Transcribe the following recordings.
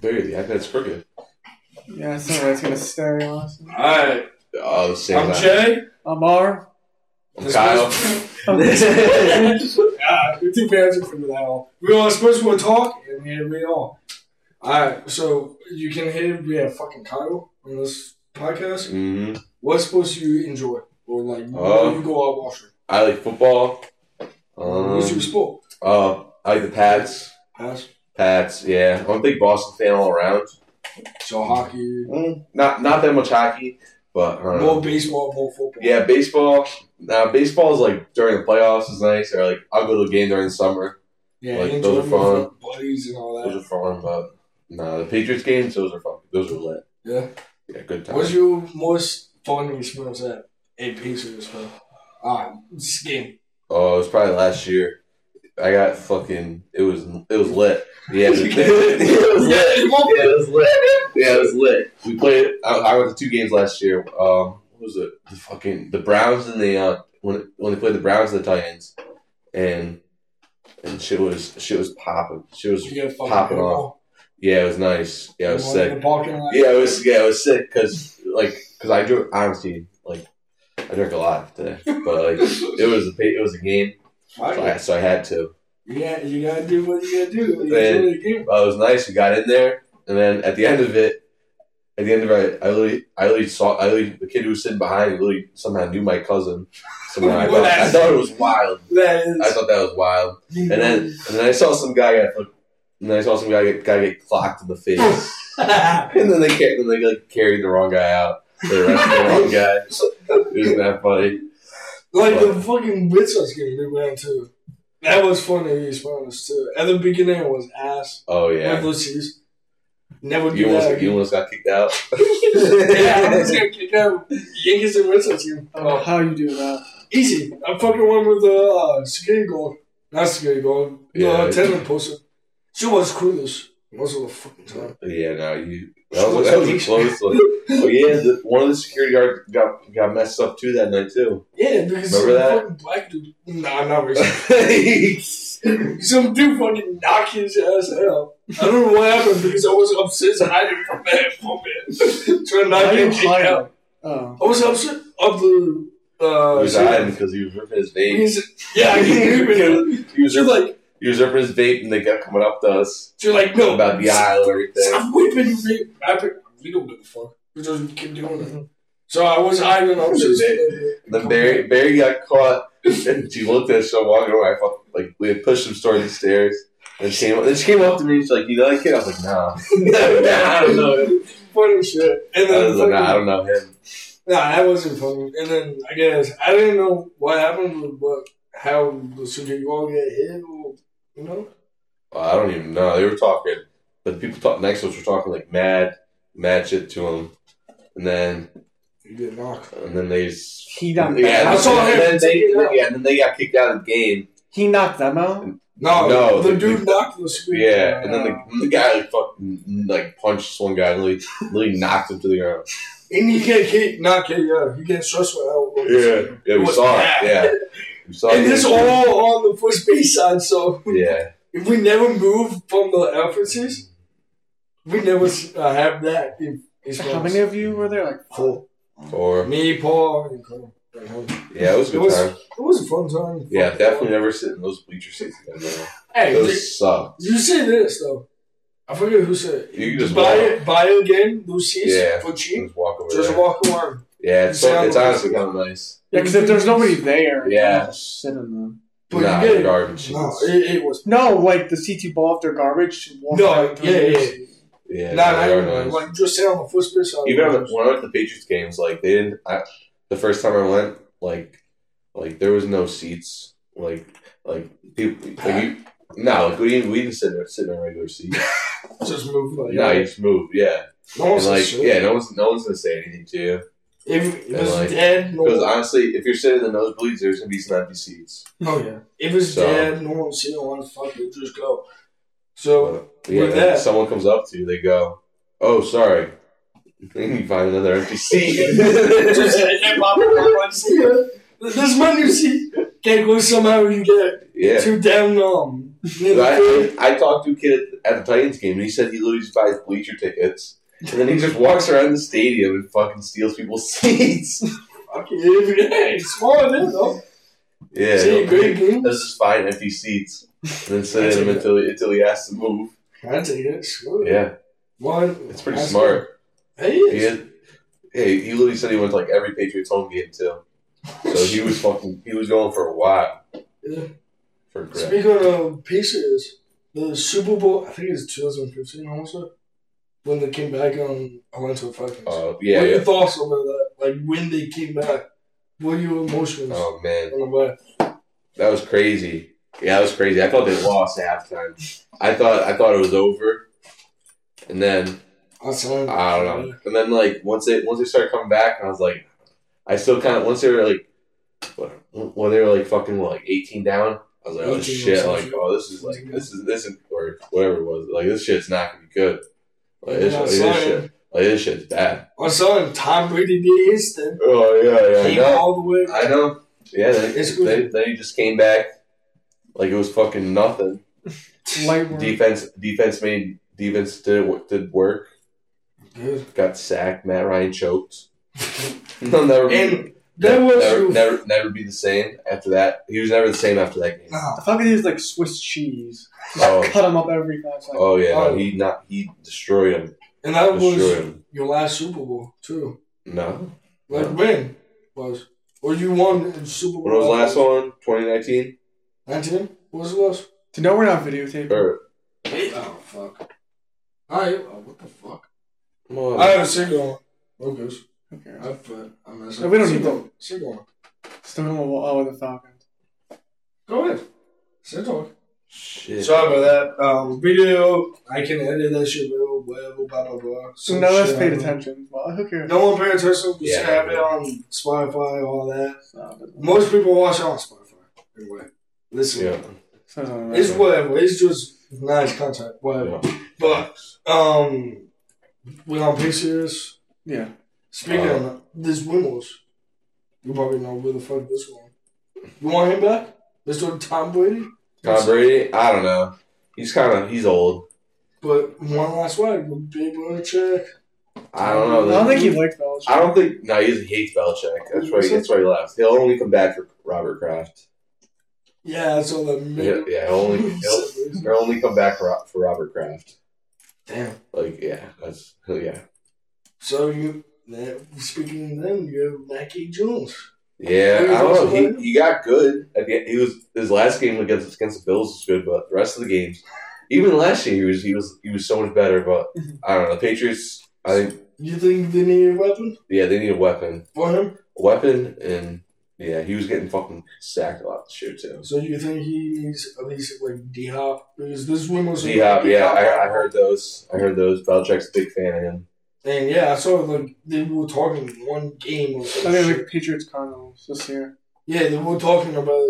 Barry, the iPad's crooked. Yeah, that's not it's gonna stay. Awesome. Alright. Oh, the same. I'm iPad. Jay. Amar. I'm R. I'm Kyle. Ah, we're too passive for that one. We are supposed to talk and here we are. Alright, so you can hear we have fucking Kyle on this podcast. Mm-hmm. What's supposed to enjoy? Or like Uh, you go out watching. I like football. Um, What's your Um, sport? uh, I like the Pats. Pass. Pats, yeah. I'm a big Boston fan all around. So hockey. Mm, not not that much hockey, but know. More baseball, more football. Yeah, baseball. Now baseball is like during the playoffs is nice, or like I'll go to a game during the summer. Yeah, Like, those are fun. Buddies and all Those are fun, but no, the Patriots games, those are fun. Those are lit. Yeah. Yeah, good time. What's your most fun experience at a Pacers fan? Ah, this game. Oh, it was probably last year. I got fucking. It was it was lit. Yeah, it was lit. Yeah, it was lit. Yeah, it was lit. We played. I, I went to two games last year. Um, what was it? The fucking the Browns and the uh when when they played the Browns and the Titans, and and shit was shit was popping. Shit was popping off. Yeah, it was nice. Yeah, it was You want in sick. the parking lot? Yeah, it was. Yeah, it was sick because like because I drink honestly like I drink a lot today, but like it was a it was a game, So I, so I had to. Yeah, you gotta do what you gotta do. You the. Well, it was nice. We got in there, and then at the end of it, at the end of it, I literally, I literally saw, I literally, the kid who was sitting behind me, literally somehow knew my cousin. Somehow I thought, I thought it was wild. That is. I thought that was wild. And then, and then I saw some guy get, and then I saw some guy get, guy get clocked in the face, and then they, then they like carried the wrong guy out. They arrested the wrong guy. It was that funny. Like the fucking Red Sox game we went to. That was funny experience too. At the beginning, it was ass. Oh yeah, Never sees. Never do you that you almost got kicked out. yeah, I'm just gonna kick out Yankees and Red Sox game. Oh, how you do that? Easy. I fucking went with the uh, security guard. Not security guard. Yeah. The attendant person. She was clueless most of the fucking time. Yeah, no, you. That was, that was a close one. Oh yeah, the, one of the security guards got got messed up too that night too. Yeah, because Remember some that? fucking black dude. Nah, not racist. some dude fucking knocked his ass out. I don't know what happened because I was upstairs hiding from that from it. Trying not to you get kicked out. Oh. I was upset of the. Uh, he was hiding because he was ripping his vape. He's- yeah, I can hear it. he was like, he was ripping his vape, and they kept coming up to us You're like, no. about the aisle and everything. Stop whipping vape. I pick, we don't give a fuck. We just keep doing it. So I was hiding upstairs. And then Barry Barry got caught, and she looked at us, so walking away. I thought like we had pushed him towards the stairs. And she came, then she came up to me. and She's like, "You know that kid?" I was like, "Nah, nah, I don't know him." Funny shit. And I was like, "Nah, I don't know him." Nah, that wasn't funny. And then I guess I didn't know what happened, but how the security guard get hit, or you know. I don't even know. They were talking, but the people talk next to us were talking like mad, mad shit to him, and then You get knocked. and then they He knocked yeah, them I out. saw him and then they take out. yeah, and then they got kicked out of the game. He knocked them out. No, No, the the- dude knocked the security Yeah, guard and then the, the guy like fucking like punched this one guy, and really, really knocked him to the ground. And he get kicked, not kicked out. He get stressful out. yeah, yeah, we saw bad. it. Yeah, we And it. this all on the first base side, so yeah, if we never move from the emphasis, we never uh, have that. In, How many of you were there? Like Four. or Me, Paul, and Cole. Yeah, it was a good was, time. it was a fun time. Yeah, definitely never sit in those bleacher seats again. Hey, Those suck. you say this though. I forget who said it. You can just buy it, buy it again, those seats Yeah. for cheap. Just walk over Just walk around. Yeah, it's, so, it's honestly kind of nice. Yeah, because if there's nobody there, Yeah. can just sit in them. But Nah, you get it. garbage No, it, it was. No, like the seats you bought off garbage. walk No, right through yeah, yeah. Yeah, Nah, they not are nice. Like, just sit on the first base. side. Even when I went to the Patriots games, like they didn't. I, the first time I went, like, like there was no seats. Like, like people. Like you, no, like we didn't. We didn't sit in, sit in a regular seat. just move. Like, no, you just moved. Yeah, no and one's like, yeah, no one's no one's gonna say anything to you If if And, it's like, dead, no. because honestly, if you're sitting in the nosebleeds, there's gonna be some empty seats. oh yeah. If it's So- dead, no one's seen one. Fuck it, just go. So yeah, With and that- someone comes up to you, they go, "Oh, sorry." Then you find another empty seat. just hey, Bob, Bob, see ya. This is my new seat. Can't go somehow you get yeah, too damn um Yeah, I, I talked to a kid at the Titans game, and he said he literally just buys bleacher tickets, and then he just walks around the stadium and fucking steals people's seats. fucking yeah, hey, smart dude, though. yeah, See, great game. Let's just find empty seats and then sit in them until he, until he has to move. I take it. Sure. Yeah, One. it's pretty That's smart. Hey, He had, hey, he literally said he went to like every Patriots home game too. So he was fucking. He was going for a while. Yeah. For. Speaking of Pacers, the Super Bowl, I think it's 2015 also, when they came back on Atlanta Falcons. Uh, what yeah, are your thoughts over that? Like when they came back, what are your emotions Oh man, on the way? that was crazy. Yeah, that was crazy. I thought they lost at halftime. I thought I thought it was over, and then I. I don't know. And then like once they once they started coming back, I was like, I still kind of once they were like, what, when they were like fucking what, like eighteen down, I was like, oh shit, like oh this is like this is this is or whatever it was, like this shit's not gonna be good. Like I like, saw this shit, like this shit's bad. I saw him. Tom Brady did his thing. Oh yeah, yeah, I know, all the way. I know. Yeah, good. then, then just came back like it was fucking nothing. Defense, defense made defense did did work. Good. Got sacked. Matt Ryan choked. They'll never. And that was never, never, never be the same after that. He was never the same after that game. Nah, I thought he was like Swiss cheese. Just Oh. cut him up every five seconds. Oh yeah, Oh. no, he not he destroyed him. and that Destroyed was him. your last Super Bowl too. No, Like No. when was or you won in Super Bowl? what was the last one? 2019 Nineteen. What was the last? To know we're not videotaping. or Oh fuck. Alright. Oh, what the fuck? well, I have a single one. Okay. Okay. I put. I'm No, we don't need that. Single one. Still going oh, with the Falcons. Go ahead. Sit talk. shit. Sorry about that. Um, video. I can edit that shit real whatever. Blah blah blah. So Some none of us shit paid attention. Well, who cares? No one paid attention. We Yeah. should have it on Spotify, all that. No, it Most people watch it on Spotify. Anyway, listen. yeah, so It's matter. whatever. It's just nice content. Whatever. yeah. But um, we're on Pacers. Yeah. Speaking Uh, of this Wimmels, you probably know where the fuck this one. You want him back, Mr. Tom Brady? Tom Brady. I don't know. He's kind of he's old. But one last one, with Big Belichick. I don't know. I don't think he liked Belichick. I don't think. No, he hates Belichick. That's why. That's why he left. He'll only come back for Robert Kraft. Yeah, that's all that Yeah, yeah. He'll only he'll, he'll only come back for for Robert Kraft. Damn. Like yeah, that's yeah. So you, that, speaking them, you have Mackie Jones. Yeah, I don't know. He, good? he got good. At the, he was his last game against against the Bills was good, but the rest of the games, even last year, he was he was he was so much better. But I don't know. The Patriots, I think, You think they need a weapon yeah, they need a weapon, for him? a weapon, and yeah, he was getting fucking sacked a lot this year too. So you think he needs at least like D Hop? Because this Wimmels. D Hop, yeah, I, I heard those. I heard those. Belichick's a big fan of him. And yeah, I saw like they were talking one game or I some think like Patriots Cardinals this year. Yeah, they were talking about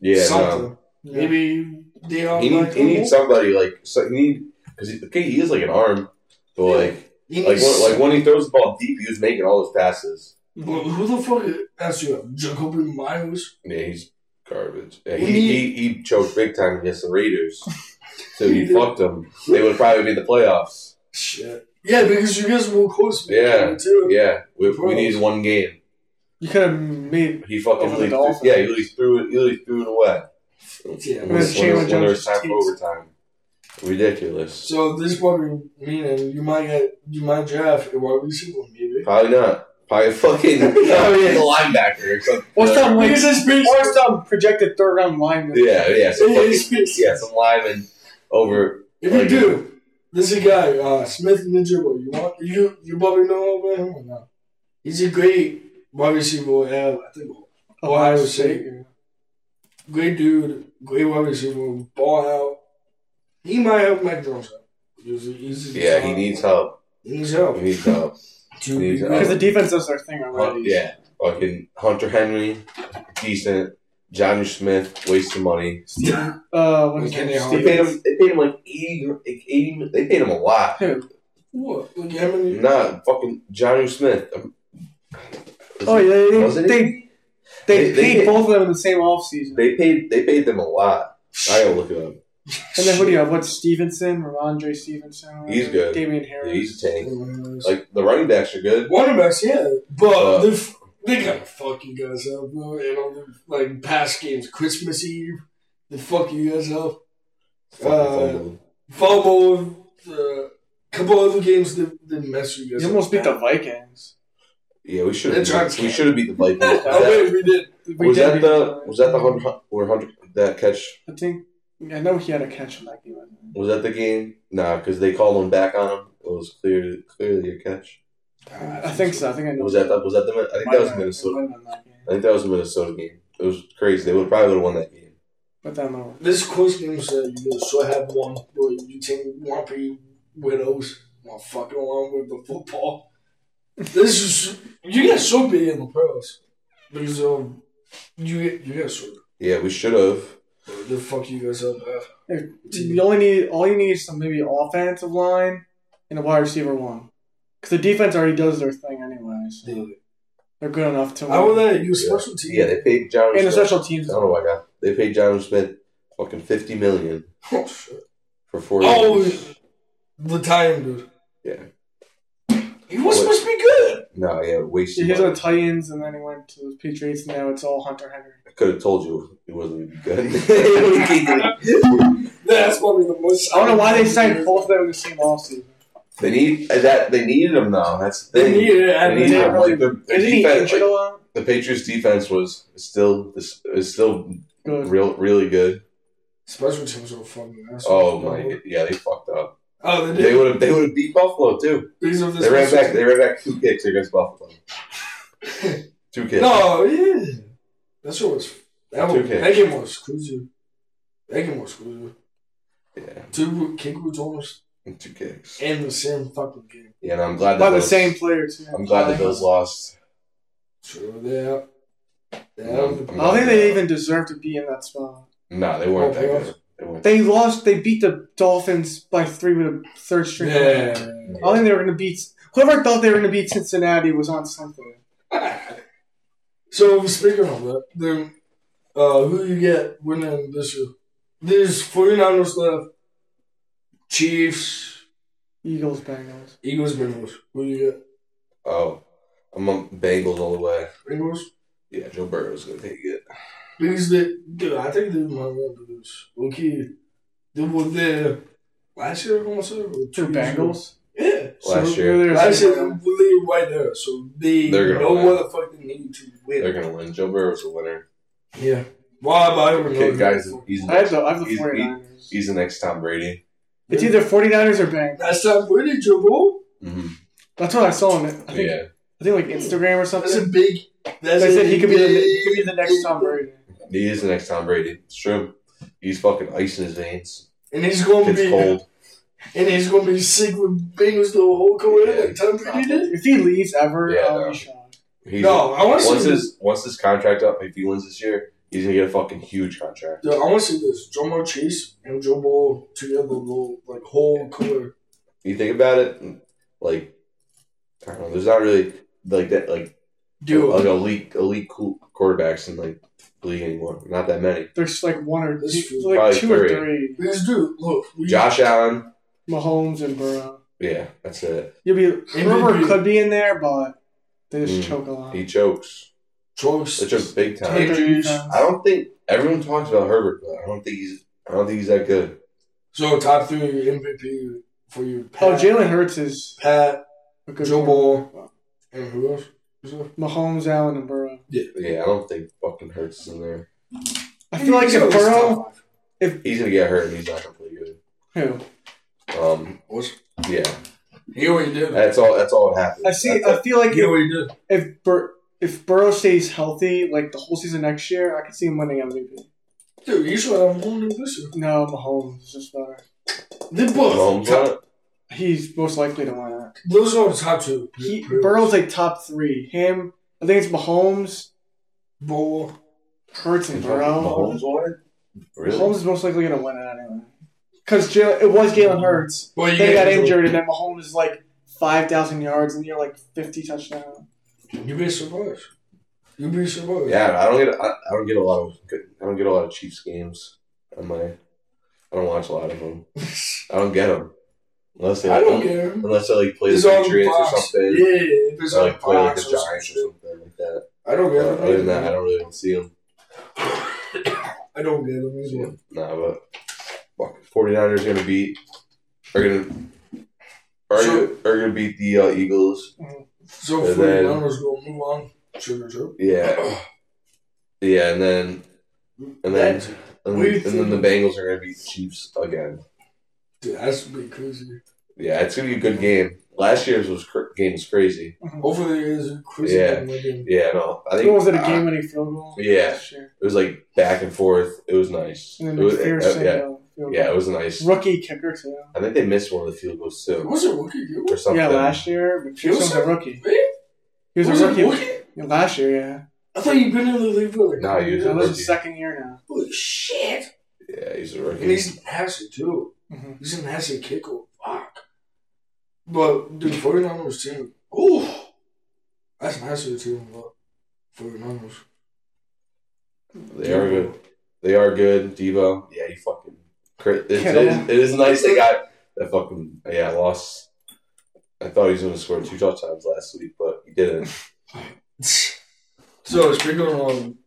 Yeah, something. no. Yeah. Maybe they are. he needs he needs somebody like so he need because okay, he is like an arm, but Yeah. like like when, like when he throws the ball deep, he was making all those passes. Well, who the fuck asked you? Jakobi Meyers. Yeah, he's garbage. Yeah, We he, he he choked big time against the Raiders, so he He fucked them. They would probably made the playoffs. Shit. Yeah, because you guys were close. Yeah. Too. Yeah, we, we needed one game. You could have made. He fucking Over the literally- Dolphins. yeah, he literally threw it. He literally threw it away. Yeah. When, With when, Chandler when there was Jones' time for teeth. overtime. Ridiculous. So this probably meaning you might get you might draft a wide receiver maybe. Probably not. Probably fucking oh, yeah. the linebacker or something. What's some like, Because it's based- or some projected third round lineman. Yeah, yeah, some Yeah, fucking, it's based- yeah, some lineman over. If you Like- do, this is a guy, uh, Smith-Njigba. You want you you probably know about him or not? He's a great wide receiver. at, I think Ohio State. Great dude, great wide receiver, ball out. He might help Mac Jones out. He's, he's, Yeah, he needs help. He needs help. He needs help. To he be needs great. Because the defense does their thing Hun- already. yeah, fucking Hunter Henry, decent. Jonnu Smith, waste of money. Steven, uh, what is Kenny it? They paid him. They paid him like 80, like 80 They paid him a lot. What? Look how many? Not fucking Jonnu Smith. Um, Oh yeah, they Wasn't they, they, They- they paid did. both of them in the same offseason. They paid. They paid them a lot. I gotta look it up. And then who do you have? What's Stevenson? Rhamondre Stevenson? He's good. Damien Yeah, Harris. he's a tank. Like the running backs are good. Running backs, yeah, but Uh, they f- they gotta fuck you guys up, bro. You know, like past games, Christmas Eve, they fuck you guys up. Fucking Uh, fumble. Fumble, uh, couple other games they, they mess you guys You up. almost beat the Vikings. Yeah, we should have. We should have beat the Vikings. Was Oh, that, wait, we did. We was did that beat the was that the hundred or hundred that catch? I think I know he had a catch in that game. Was that the game? Nah, because they called him back on him. It was clear, clearly a catch. I think so. I think I know. Was that the, was that the? I think that was Minnesota. I think that was a Minnesota game. It was crazy. They would probably would have won that game. But then uh, This close game said you guys should have one, but you take one for widows. Want fucking along with the football. This is you guys should be in the pros because um you you guys should. Yeah, we should have. They fuck you guys up. uh, you only need all you need is some maybe offensive line and a wide receiver one. Because the defense already does their thing anyway. So they're good enough to. How win. would that use special team? Yeah, they paid John. And the Smith. special teams. I don't know why God. They paid John Smith fucking fifty million Oh shit. for four Oh, years. the time dude. Yeah. He was supposed to be good. No, yeah, wasted. He was on the Titans and then he went to the Patriots and now it's all Hunter Henry. I could have told you he wasn't be good. That's probably the most. I don't know why they signed both of them in the same offseason. They need that. They needed him though. That's the They thing. needed. They needed they- him. Like the, the defense, like, the Patriots defense was still is, is still Good. real really good. Special teams are fucking. Oh my, yeah, they fucked up. Oh, they did. They would have they would have beat Buffalo too. Because of the They ran back. They ran back two kicks against Buffalo. Two kicks. No, yeah. That's what was. That, Two was, kicks. that game was crazy. That game was crazy. Yeah, Two kick returns two kicks. in the same fucking game. Yeah, and I'm glad By that the same player too. I'm glad the Bills lost. So yeah. Yeah. I don't think they even deserve to be in that spot. No, they weren't Oh, that good. They weren't. They lost. They beat the Dolphins by three with a third string. Yeah. I don't think they were going to beat. Whoever thought they were going to beat Cincinnati was on something. so speaking of that, then uh, who you get winning this year? There's 49ers left. Chiefs, Eagles, Bengals. Eagles, Bengals. Who you get? Oh, I'm on Bengals all the way. Bengals. Yeah, Joe Burrow's gonna take it. Because they, dude, I think they might want to do this. Okay, they were there last year, I want to say, or two Two years ago. Bengals. Yeah, Last So year. they're- last year they were right there, so they They're gonna know win. what the fuck they need to win. They're gonna win. Joe Burrow's a winner. yeah. Why? But I don't know. Okay, guys, he's I have the, I have the He's- 49ers. he's the next Tom Brady. It's either 49ers or Bengals. That's not Brady, Joe Mm-hmm. That's what I saw on it. I think, Yeah, I think like Instagram or something. That's a big. That's They a said he could be the he could be the next Tom Brady. he is the next Tom Brady. It's true. He's fucking ice in his veins. and he's going to be cold. and he's going to be sick with Bengals the whole career, Yeah. like Tom Brady did. If he leaves ever, Yeah, I'll no. be shocked. He's No, I want to once see his once his contract up, if he wins this year, he's gonna get a fucking huge contract. Dude, I want to see this. Ja'Marr Chase and Joe Bowl together, the like whole career. You think about it, like I don't know. There's not really like that like Dude, like elite elite cool quarterbacks in like the league anymore. Not that many. There's like one or This two, like probably two or three. three. this dude, look. Josh Allen. Mahomes and Burrow. Yeah, that's it. You'll be Herbert could be in there, but they just Mm. choke a lot. He chokes. Choice. Such a big time. Injuries. I don't think everyone talks about Herbert, but I don't think he's. I don't think he's that good. So top three MVP for you. Oh, Jalen Hurts is Pat, a good Joe quarterback. and who else? Who's that? Mahomes, Allen, and Burrow. Yeah, yeah. I don't think fucking Hurts is in there. I feel like He's if always Burrow, top five. He's gonna get hurt and he's not gonna play good. who Um, What's- yeah, He already did. that's all. That's all that happened. I see, That's I feel like He if already did. if, Bur- if Burrow stays healthy, like the whole season next year, I could see him winning MVP. Dude, you should have won it this year. No, Mahomes is just better. They it. both. Mahomes top, won it? He's most likely to win it. those are the top two. He, Burrow's like top three. Him, I think it's Mahomes, Bowl. Hurts, and Burrow. Mahomes won it. Really? Mahomes is most likely going to win it anyway. Because it was Jalen Hurts. Well, you Then he get got injured, and then Mahomes is like 5,000 yards, and you're like 50 touchdowns. You'd be surprised. You'd be surprised. Yeah, I don't get. I, I don't get a lot of. Good, I don't get a lot of Chiefs games on my. I don't watch a lot of them. I don't get them unless they I don't care. unless they like play It's the Patriots or something. Yeah, if it's Or like play like the Fox or Giants or something. something like that. I don't Uh, get them. other than that, I don't really see them. I don't get them either. Nah, but fuck, 49ers gonna beat are gonna are, So- gonna, are gonna beat the uh, Eagles. So And for then- the Niners go move on. Sugar trip. Yeah, yeah, and then and then That- and, What do you then, and then the Bengals are gonna beat the Chiefs again. Dude, that's be crazy. Yeah, it's gonna be a good game. Last year's was cr- game was crazy. Hopefully it is crazy. Yeah. winning. Yeah, no, I think What was it? A game winning field goal? yeah. This? It was like back and forth. It was nice. And then It was, McPherson, uh, yeah, field goal. yeah, it was a nice. Rookie kicker too. I think they missed one of the field goals too, Was it rookie? You? or something. Yeah, last year McPherson was a rookie. Really? He was, Was a it rookie rookie? Yeah, last year. Yeah, I thought you'd been in the league for like. No, he was so a this is rookie. second year now. Holy shit! Yeah, he's a And rookie. he's nasty too. hmm He's a nasty kicker. Fuck. But dude, 49ers team. Ooh, that's nasty too. But 49ers. They are good. They are good. Deebo. Yeah, he fucking. Cra- it's, it, is, it is nice they got that fucking. Yeah, loss. I thought he was going to score two touchdowns last week, but he didn't. So speaking on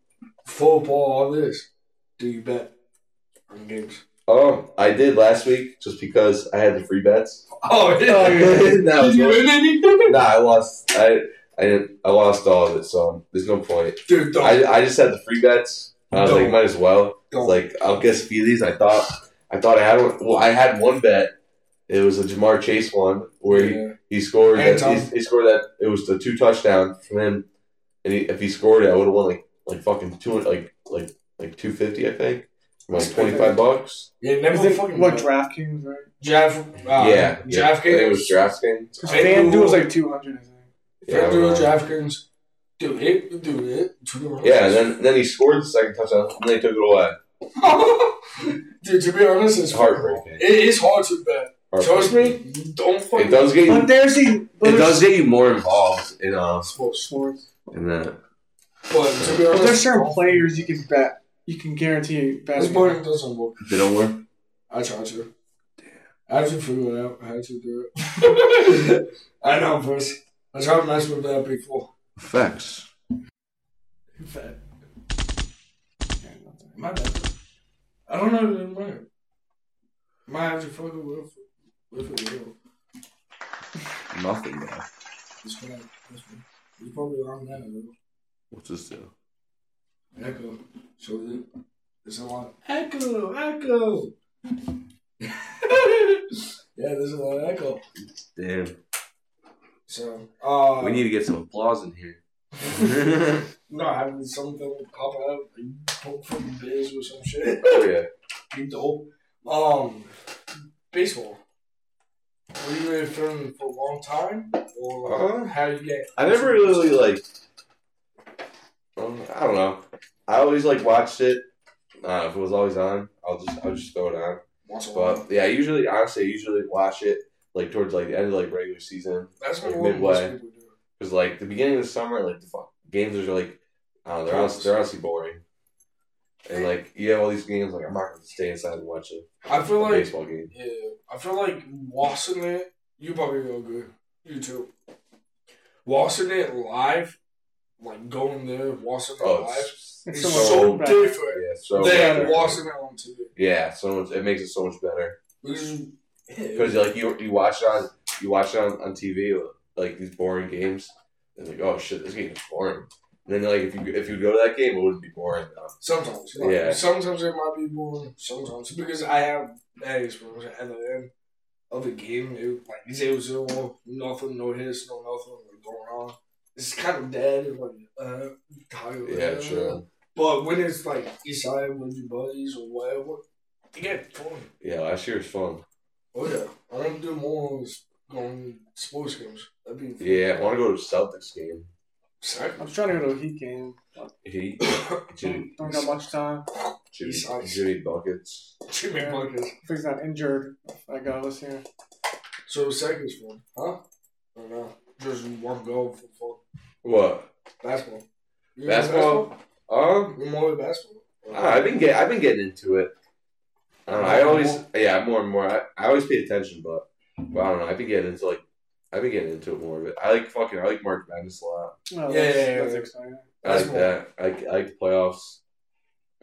football, all this, do you bet on games? Um, I did last week just because I had the free bets. Oh yeah. Oh, yeah. That was Did you win anything? nah, I lost. I I didn't. I lost all of it, so there's no point. Dude, don't. I, I just had the free bets. I was Don't. like, might as well. Like, I'll guess a few of these. I thought, I thought I had one. Well, I had one bet. It was a Ja'Marr Chase one where he, yeah. he scored. That, he, he scored that. It was the two touchdown from him, and he, if he scored it, I would have won like like fucking two like like like two fifty, I think, For, like twenty five bucks. Yeah, never Is it fucking what. DraftKings right? Jeff, uh, yeah, yeah. I DraftKings. think it was DraftKings. Because Hey, FanDuel was like two hundred. I think. Yeah, FanDuel. DraftKings. Dude, it, dude, it. yeah, and then then he scored the second touchdown, and they took it away. Dude, to be honest, it's It's heartbreaking. It is hard to bet. Trust me, don't fucking. It does get you. But there's the but It does get you more involved in uh Sports. sports. in that. But to be But honest, there's certain players you can bet. You can guarantee This betting. point doesn't work. They don't work. I tried to. Damn. I had to figure it out. I had to do it. I know, first. I tried to mess with that before. Facts. Fat. My bad. I don't know the name. Might have to fucking with with it. real. Nothing though. This one, this one. It's probably on that. though. What's this do? Echo. So it, it's a lot. Echo, echo. yeah, there's a lot of echo. Damn. So, uh, We need to get some applause in here. Not having something pop out, like poke from the biz or some shit. oh yeah. Be dope. Um, baseball. Were you a fan for a long time, or Uh, how you get? I never really like. Um, I don't know. I always like watched it. Uh, if it was always on, I'll just I'll just throw it on. Once in a while. But yeah, I usually honestly I usually watch it like towards like the end of like regular season That's like midway. Because like the beginning of the summer like the fuck, games are like know, they're honestly, they're honestly boring. And like you have all these games like I'm not gonna stay inside and watch a, I feel a like baseball game. Yeah, I feel like watching it. You probably know good. You too. Watching it live, like going there, watching it Oh, live, it's, It's so so, different yeah, so than watching it on TV. Yeah, so much. It makes it so much better Because yeah, because like you you watch it on you watch it on, on TV like these boring games and like oh shit this game is boring. And then like if you if you go to that game it wouldn't be boring though. sometimes, like, Yeah. sometimes it might be boring. Sometimes because I have bad experience at the end of the game. It like zero zero, nothing, no hits, no nothing like, going on. It's kind of dead. It's like uh, tired. Yeah, uh, sure. But when it's like east side with your buddies or whatever, you get fun. Yeah, last year was fun. Oh yeah, I want to do more going sports games. That'd be. Yeah, I want to go to a Celtics game. Sorry. I'm trying to go to a Heat game. He Jimmy, Don't got much time. Jimmy, He's nice. Jimmy buckets. Jimmy Yeah. buckets. If he's not injured, I go this year. So seconds fun, huh? I don't know. Just one goal for fun. What? Basketball. You into Basketball? Um, You're more into basketball. Ah, I've been get I've been getting into it. I don't know. I always, yeah, more and more. I, I always pay attention, but, but I don't know. I've been getting into like, I've been getting into it more of it. I like fucking, I like March Madness a lot. Oh, Yeah, that's, yeah, yeah, that's yeah. exciting. I like That's that. I like, I like the playoffs.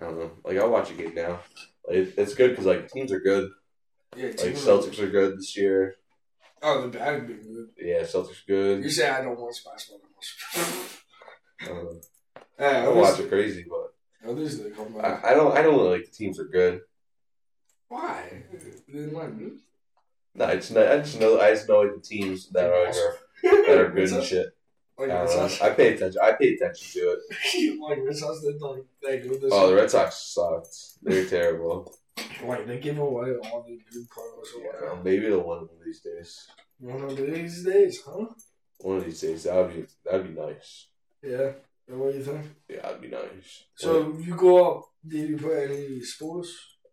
I don't know. Like I'll watch a game now. Like it's good because like teams are good. Yeah, Like Celtics are good this year. Oh, the bad being good. Yeah, Celtics are good. You say I don't watch basketball that much. I don't know. yeah, I watch it crazy, but at least they come back. I, I don't. I don't really like the teams are good. Why? They didn't like me. No, I just know. I just know. I just know like the teams that are that are good and shit. Like I, don't know. I pay attention. I pay attention to it. like Red Sox did like they do this. Oh, the Red Sox sucked. They're terrible. like they give away all the good players or Yeah, whatever. maybe they'll win one of these days. One of these days, huh? One of these days, that'd be that'd be nice. Yeah. That what you think? Yeah, that'd be nice. So you go up. Did you play any sports?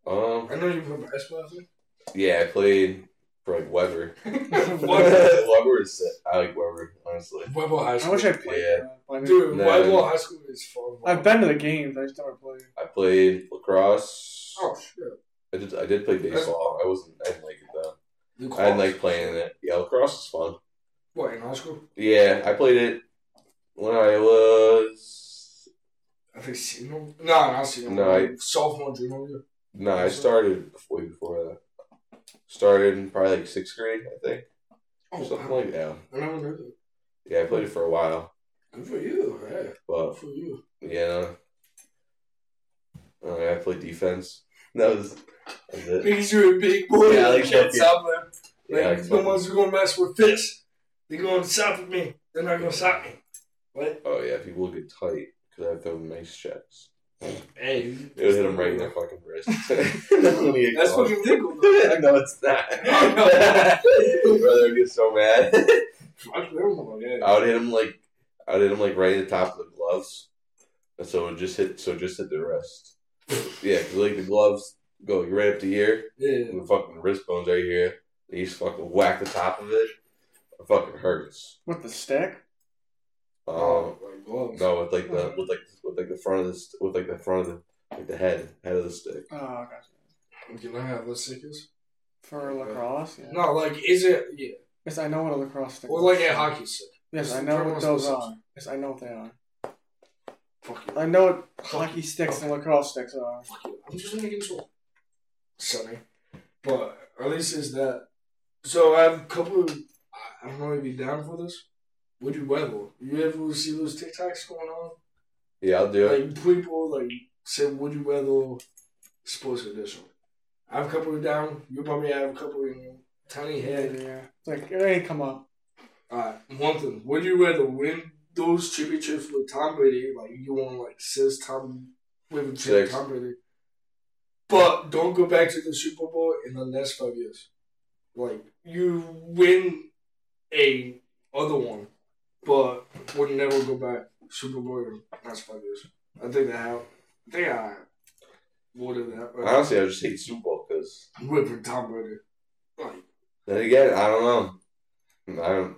um, I know you play basketball. I think. yeah, I played for like Weber. Weber is sick. I like Weber, honestly. Weber High School. I wish I played Yeah. that. I mean, Dude, No. Weber High School is fun. I've been to the games. I just never played. I played lacrosse. Oh shit. I did. I did play baseball. I wasn't. I didn't like it though. You I didn't like playing it. Yeah, lacrosse is fun. What in high school? Yeah, I played it when I was. I think senior. No, not senior. No, I- sophomore, junior year. No, I started way before that. Started in probably like sixth grade, I think. Oh, Something wow. like that. I never knew that. Yeah, I played it for a while, Good for you. Yeah, good for you. yeah. Uh, I played defense. That was, that was. Because you're a big boy. Yeah, I like can't stop them. Yeah, I Like, like no fucking- one's gonna mess with fists. They're gonna stop with me. They're not gonna stop me. What? Oh yeah, people will get tight because I've throw nice checks. Hey, It would hit him right in the fucking wrist. That's when he That's caught. fucking legal. though. no, it's not. Brother would get so mad. Fuck them, yeah. I would hit him like I would hit him like right in the top of the gloves, and so it would just hit so it just hit the wrist. yeah, because like the gloves go right up to here, Yeah. and the fucking wrist bones right here. And you just fucking whack the top of it. It fucking hurts. With the stick? Um, Oh, like no, with like the with like with like the front of the st- with like the front of the like the head head of the stick. Oh, gotcha. Can I have the stickers? For lacrosse? Yeah. No, like, is it, yeah. Yes, I know what a lacrosse stick Or is. like a hockey stick. Yes, It's I know what those the same. are. Yes, I know what they are. Fuck you. I know what hockey sticks and lacrosse sticks are. Fuck you. I'm just making sure. Sunny. But at least is that. So I have a couple of. I don't know if you're down for this. Would you rather? You ever see those TikToks going on? Yeah, I'll do it. Like people like say, "Would you rather?" Sports edition. I have a couple of down. You probably have a couple in tiny Yeah, head. yeah. It's like, it ain't come up. Alright, one thing. Would you rather win those championships with Tom Brady, like you want like six Tom with a Six. Tom Brady, but don't go back to the Super Bowl in the next five years? Like you win a other one, but would never go back Super Bowl in the next five years. I think that how I think I would have that. Right? Honestly, I just hate Super Bowl because With Tom Brady, like then again, I don't know. I don't.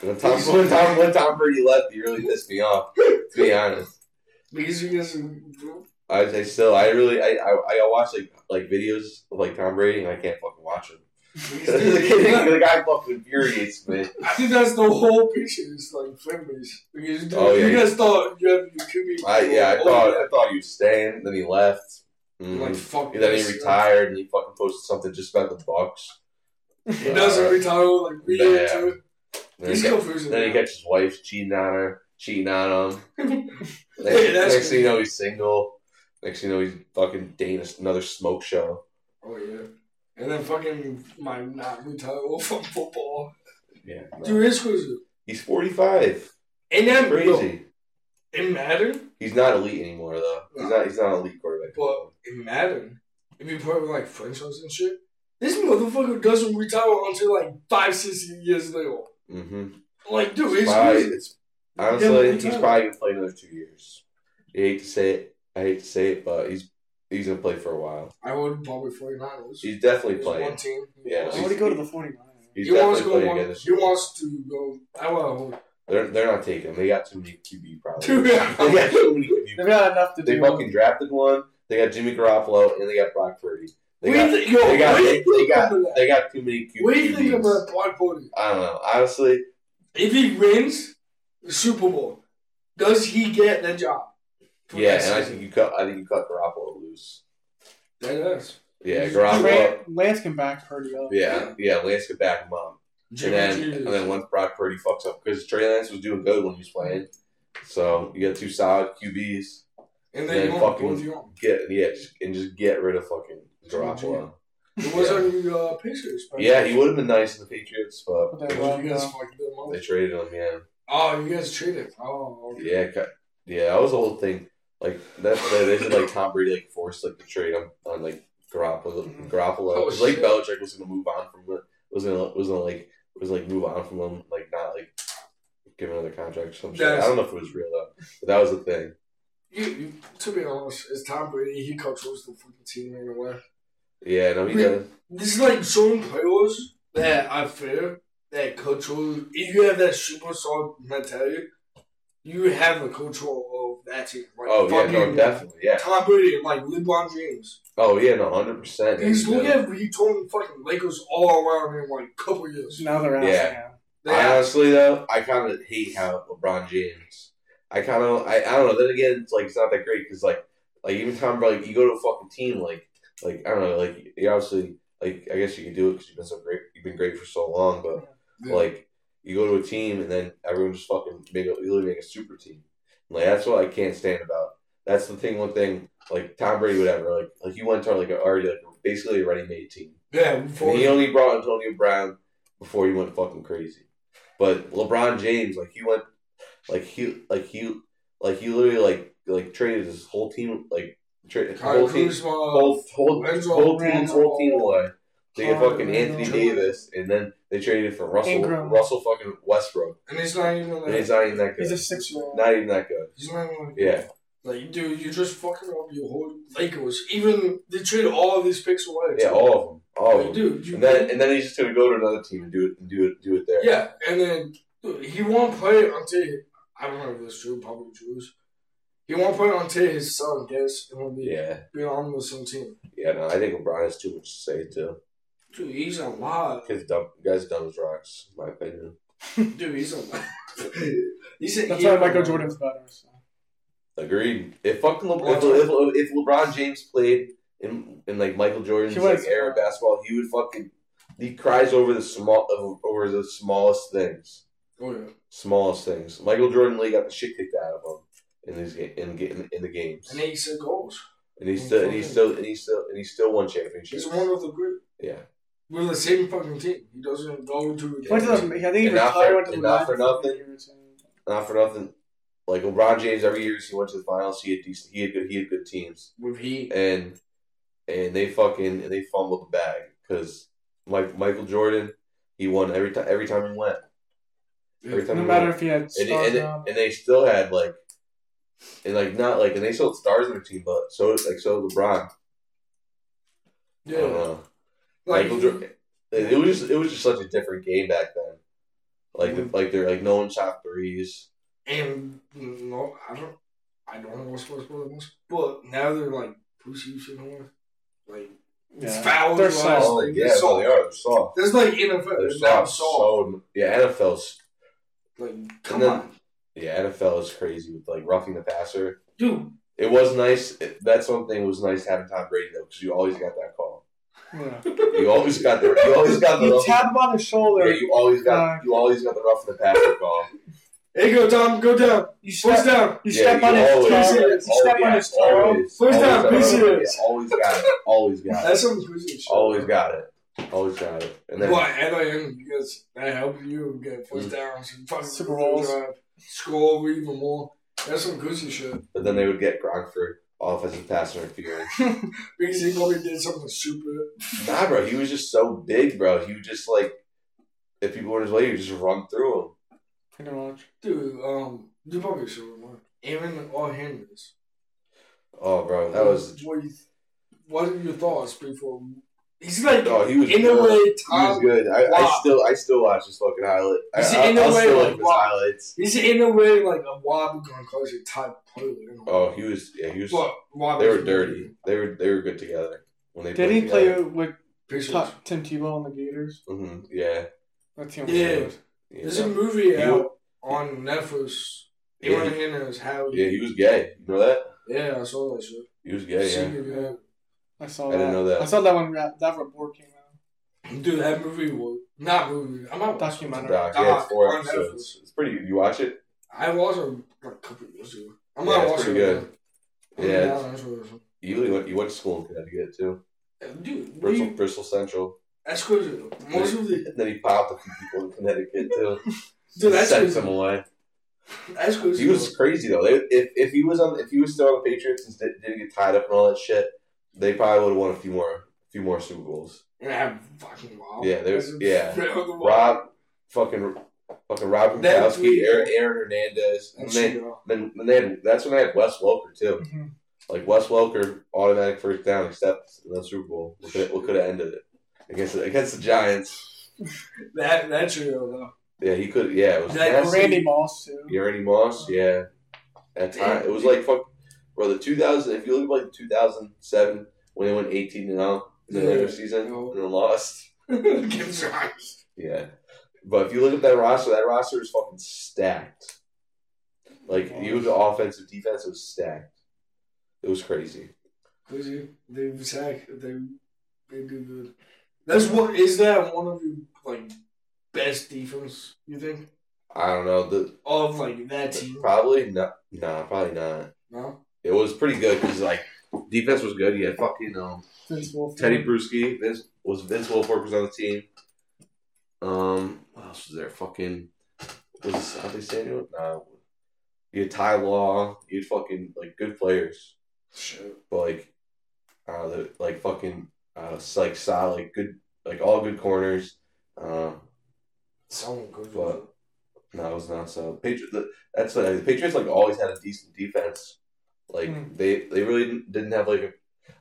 When Tom, when Tom, when Tom Brady left, he really pissed me off. To be honest, because you guys. I, I still, I really, I, I, I watch like like videos of like Tom Brady, and I can't fucking watch him. The guy fucking infuriates me. I think that's the whole picture. It's like fan base because dude, Oh, yeah. you guys thought you have you could be. I yeah, I thought yeah. I thought was staying, then he left. Mhm. like fuck. And then he retired, and he fucking posted something just about the Bucs. He doesn't Uh, retire like we nah. did too. Then He's he, got, confusing. then he gets his wife cheating on her, cheating on him. Hey, Next thing you know, he's single. Next thing you know, he's fucking dating another smoke show. oh yeah, and then fucking my not retire from football. Yeah, no. Dude, it's crazy. he's forty five. And then Crazy. In Madden, He's not elite anymore though. He's not. He's not an elite quarterback. but in Madden, if you with like franchise and shit, this motherfucker doesn't retire until like five, six years later. mm-hmm. Like, dude, it's Probably, crazy. it's honestly he's probably gonna play another two years. I hate to say it. I hate to say it, but he's he's gonna play for a while. I would probably 49ers. He's definitely He's playing. one team. Yeah, Why would he go to the 49ers? He's he wants to go playing one, He wants to go. I want They're they're not taking him. They got too many QB problems. they got too many QB They've got enough to They do. fucking drafted one. They got Jimmy Garoppolo and they got Brock Purdy. They got, you think- yo, they got, what do you they, got, they got too many QBs. What do you think about Brock Purdy? I don't know. Honestly, If he wins the Super Bowl, does he get the job? for yeah, that and I think you cut. I think you cut Garoppolo loose. that is. Yeah, Garoppolo. Lance, can back Purdy up. Yeah, yeah. Lance can back him up, and then and then once Brock Purdy fucks up because Trey Lance was doing good when he was playing, so you got two solid QBs. and then then you want fucking- both you want. Get yeah, just, and just get rid of fucking Garoppolo. It was Yeah. on the uh, right? Yeah, he would have been nice in the Patriots, but But they You guys him. fucked them up. they traded him. Yeah, Oh, you guys traded. Oh, okay. yeah, yeah. That was the whole thing. Like that's that they said like Tom Brady like forced like the trade on, on like Garoppolo. Mhm. Garoppolo. Oh, It was like. Belichick was gonna move on from it. Was gonna was gonna like was like move on from him. Like not like give another contract or some shit. I don't know if it was real though, but that was the thing. You, you, to be honest, it's Tom Brady. He controls the fucking team in a way. Yeah, no, he Wait. does. This is like certain players that I fear that control. If you have that superstar mentality, you have the control of that team. Like Oh yeah, no, fucking definitely, yeah. Tom Brady and like LeBron James. Oh yeah, no, hundred percent. Because look at he turned fucking Lakers all around in like a couple years. Now they're out Yeah. again. They I honestly though, I kind of hate how LeBron James. I kind of, I, I don't know. Then again, it's like it's not that great because like, like even Tom Brady, like, you go to a fucking team, like, like I don't know, like you obviously, like I guess you can do it because you've been so great, you've been great for so long, but Yeah. like you go to a team and then everyone just fucking make a, really make a super team. Like that's what I can't stand about. That's the thing. One thing, like Tom Brady, whatever. Like like he went to like already like basically a ready made team. yeah, before And he only brought Antonio Brown before he went fucking crazy. But LeBron James, like he went, like he, like he, like he literally like like traded his whole team, like Kyle whole team, Kuzma, whole whole, whole team, whole team away. They get fucking Anthony Davis, and then they traded for Russell Ingram. Russell fucking Westbrook, and he's not even like and he's not even that good. He's a six year old. not even that good. he's not even like Yeah, Like, dude, you're just fucking up your whole Lakers. Even they traded all of these picks away. yeah, all of them, all of Like, them. dude, you And then and then he's just gonna go to another team and do it and do it do it there. yeah, and then dude, he won't play until I don't know if this is true, probably true. He won't play until his son gets and will be yeah, be on the same team. yeah. No, I think LeBron has too much to say too. Dude, he's a lot. Kid's dumb. Guy's dumb as rocks, in my opinion. Dude, he's a lot. he's a, That's he- why Michael Jordan's better. So. Agreed. If fucking Le- if, if, if LeBron James played in in like Michael Jordan's He like era of basketball, he would fucking he cries over the small over the smallest things, Oh yeah, smallest things. Michael Jordan really got the shit kicked out of him in these in in, in the games, and he said goals. and he still and he still and he still and he still won championships. He's one of the group. Yeah, We're the same fucking team. He doesn't go to a Went to the, I think he And not retired. for- went to the and not for nothing. not for nothing. Like LeBron James, every year he went to the finals, he had decent, he had good, he had good teams. with Heat. and and they fucking and they fumbled the bag because Mike, Michael Jordan he won every time every time he went every time No he matter went. if he had and, stars and, or and they still had like and like not like and they still had stars in their team but so like so did LeBron I don't Yeah, know like Michael Jordan it, it was just it was just such a different game back then like Mhm. like they're like no one shot threes And no, I don't, I don't know what's supposed to be but now they're like pussy shit more. Like it's Yeah. fouls. They're soft. oh like, yeah they're no, soft. they are they're soft There's like NFL. they're They're soft soft. so yeah NFL's Like come then- on, yeah NFL is crazy with like roughing the passer dude. It was nice. It, that's one thing. It was nice having Tom Brady though, because you always got that call. Yeah. You always got the. You always got the. You rough, tap him on the shoulder. yeah, you always got. Uh, You always got the rough in the passer call. Hey, go Tom, go down. You First step, down. you Yeah, step you on his always- toe. always- You step yeah, on his toe. always, First always down, got it. Yeah, always got it. Always got it. That's some pussy shit. Always got it. Always got it. And then But at the end, because that helped you get first Mm. downs and fucking Super Bowls. drive, score even more. That's some pussy shit. but then they would get Gronk for offensive pass interference. Because he probably did something stupid. nah, bro, he was just so big, bro. He would just like if people were in his way, he would just run through him. Pretty much. Dude, um, you probably should remember. Aaron or Henrys. Oh, bro, that was. What, you, what are your thoughts before? He's like, Oh, he was. in a good. way, He was good. I, I still, I still watch his fucking highlight. I, He's I, in a I'll way still like like his wow. highlights. He's in a way like a Rob Gronkowski type player. Oh, he was. Yeah, he was. But They were dirty. They were. They were good together. when they Did played he play with Pacers. Ta- Tim Tebow on the Gators? Mhm, Yeah. That team was Yeah. good. Yeah. There's a movie He out on Netflix. Yeah, Aaron he- Hannah is how yeah, he was gay. You know that? Yeah, I saw that shit. He was gay. Yeah. Senior year. I saw I that. didn't know that. I saw that when that, that report came out. Dude, that movie was not movie. I'm not Documentary. Doc, yeah, it's four episodes. It's pretty. You watch it? I watched it like a couple years ago. I'm Yeah, not it's watching pretty it. good. Yeah, not it's- watching You really went. You went to school in Connecticut too. Dude, Bristol, we, Bristol Central. that's crazy. Most of the then he popped a few people in Connecticut too. dude, that's sent crazy. them away. That's crazy. He was crazy though. If if he was on if he was still on the Patriots and did- didn't get tied up and all that shit, they probably would have won a few more a few more Super Bowls. and have fucking wow. Yeah, there's- yeah. Rob. Fucking fucking Rob Gronkowski, Aaron, Aaron Hernandez, and That's then, then they had that's when they had Wes Welker too. Mhm. Like Wes Welker, automatic first down, except in the Super Bowl. What could have ended it against the, against the Giants? That that's real though. Yeah, he could. Yeah, it was That- Randy Moss too. Yeah, Randy Moss. Yeah, at time it was like fuck, bro. The 2000. If you look at like 2007 when they went 18 and 0 in the Yeah. regular season No. and then lost. Yeah, but if you look at that roster, that roster is fucking stacked. Like you look at offensive, defense, it was stacked. It was crazy. Crazy. They sack. They they do good. That's what is that one of your like best defense? You think I don't know the of like that team? probably not. Nah, probably not. No. It was pretty good because like defense was good. You had fucking um, Vince Wilfork. Teddy Bruschi. Vince was Vince Wilfork was on the team. Um, what else was there? Fucking was it Sante Samuel? No. You had Ty Law. You had fucking like good players, Shit. but like, uh, the, like fucking uh, like solid, like good, like all good corners. Uh, Someone good. But- no, it was not so. Patriot. The, that's what the Patriots like always had a decent defense. Like Hmm. they they really didn't, didn't have like a.